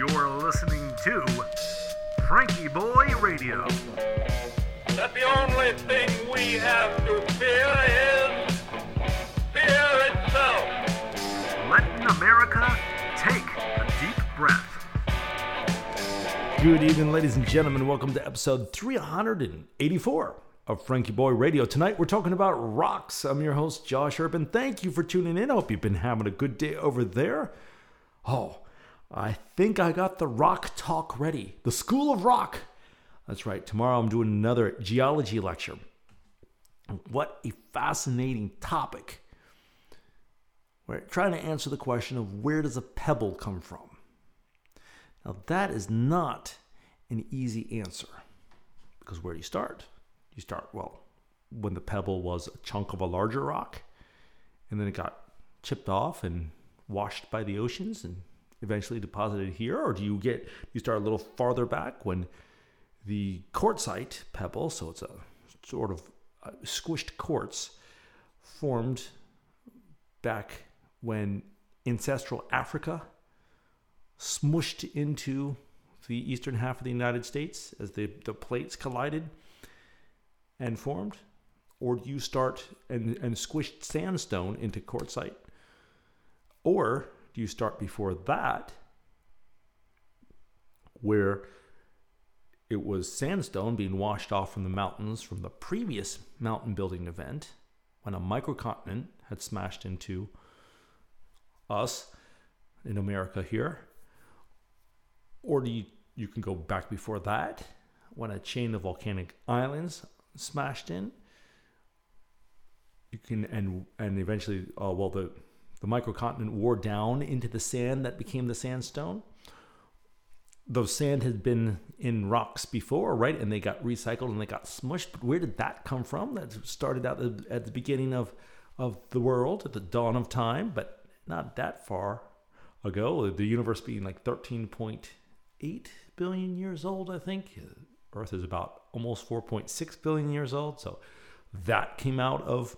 You're listening to FrankieBoi Radio. that the only thing we have to fear is fear itself. Letting America take a deep breath. Good evening, ladies and gentlemen. Welcome to episode 384 of FrankieBoi Radio. Tonight we're talking about rocks. I'm your host, Josh Urban. Thank you for tuning in. I hope you've been having a good day over there. Oh, I think I got the rock talk ready. The School of Rock. That's right. Tomorrow I'm doing another geology lecture. What a fascinating topic. We're trying to answer the question of where does a pebble come from? Now, that is not an easy answer because where do you start? You start, well, when the pebble was a chunk of a larger rock and then it got chipped off and washed by the oceans and eventually deposited here? Or do you get, you start a little farther back when the quartzite pebble, so it's a sort of uh, squished quartz, formed back when ancestral Africa smushed into the eastern half of the United States as the, the plates collided and formed? Or do you start and, and squish sandstone into quartzite? Or do you start before that, where it was sandstone being washed off from the mountains from the previous mountain building event when a microcontinent had smashed into us in America here? Or do you, you can go back before that when a chain of volcanic islands smashed in? You can and and eventually, uh, well, the the microcontinent wore down into the sand that became the sandstone. Though sand had been in rocks before, right? And they got recycled and they got smushed. But where did that come from? That started out at the beginning of, of the world, at the dawn of time, but not that far ago. The universe being like 13.8 billion years old, I think. Earth is about almost 4.6 billion years old. So that came out of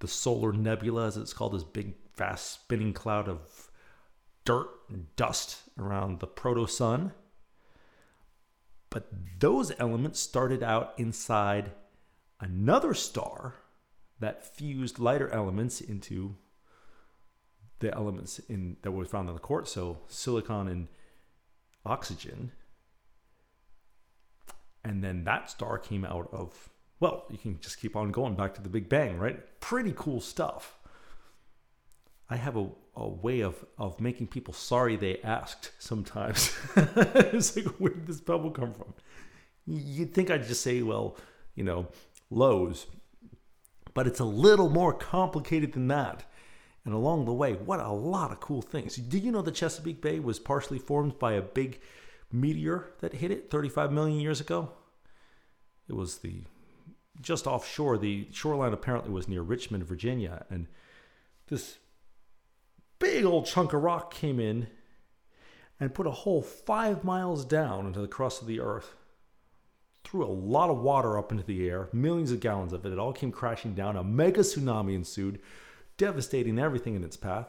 the solar nebula, as it's called, this big, fast spinning cloud of dirt and dust around the proto sun. But those elements started out inside another star that fused lighter elements into the elements in that were found in the quartz, so silicon and oxygen. And then that star came out of well, you can just keep on going back to the Big Bang, right? Pretty cool stuff. I have a, a way of, of making people sorry they asked sometimes. it's like, where did this pebble come from? You'd think I'd just say, well, you know, Lowe's. But it's a little more complicated than that. And along the way, what a lot of cool things. Did you know the Chesapeake Bay was partially formed by a big meteor that hit it 35 million years ago? It was the just offshore. The shoreline apparently was near Richmond, Virginia, and this big old chunk of rock came in and put a hole five miles down into the crust of the earth. Threw a lot of water up into the air, millions of gallons of it. It all came crashing down. A mega tsunami ensued, devastating everything in its path.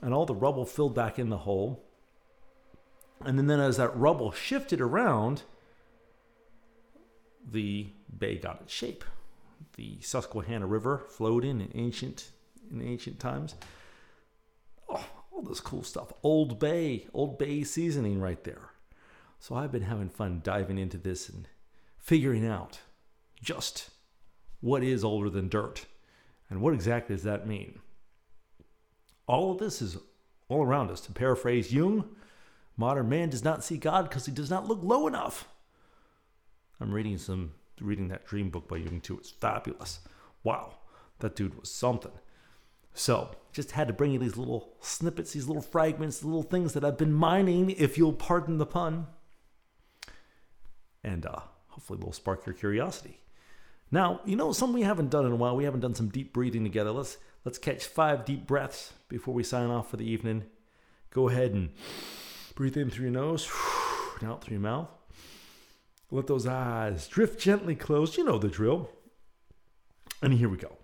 And all the rubble filled back in the hole. And then, then as that rubble shifted around, the bay got its shape. The Susquehanna River flowed in in ancient in ancient times. Oh, all this cool stuff. Old Bay, Old Bay seasoning right there. So I've been having fun diving into this and figuring out just what is older than dirt and what exactly does that mean. All of this is all around us. To paraphrase Jung, modern man does not see God because he does not look low enough. I'm reading some reading that dream book by Jung too. It's fabulous. Wow, that dude was something. So, just had to bring you these little snippets, these little fragments, little things that I've been mining, if you'll pardon the pun. And uh, hopefully, will spark your curiosity. Now, you know something we haven't done in a while. We haven't done some deep breathing together. Let's let's catch five deep breaths before we sign off for the evening. Go ahead and breathe in through your nose, and out through your mouth. Let those eyes drift gently closed. You know the drill. And here we go.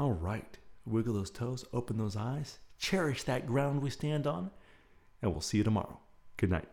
All right. Wiggle those toes, open those eyes, cherish that ground we stand on, and we'll see you tomorrow. Good night.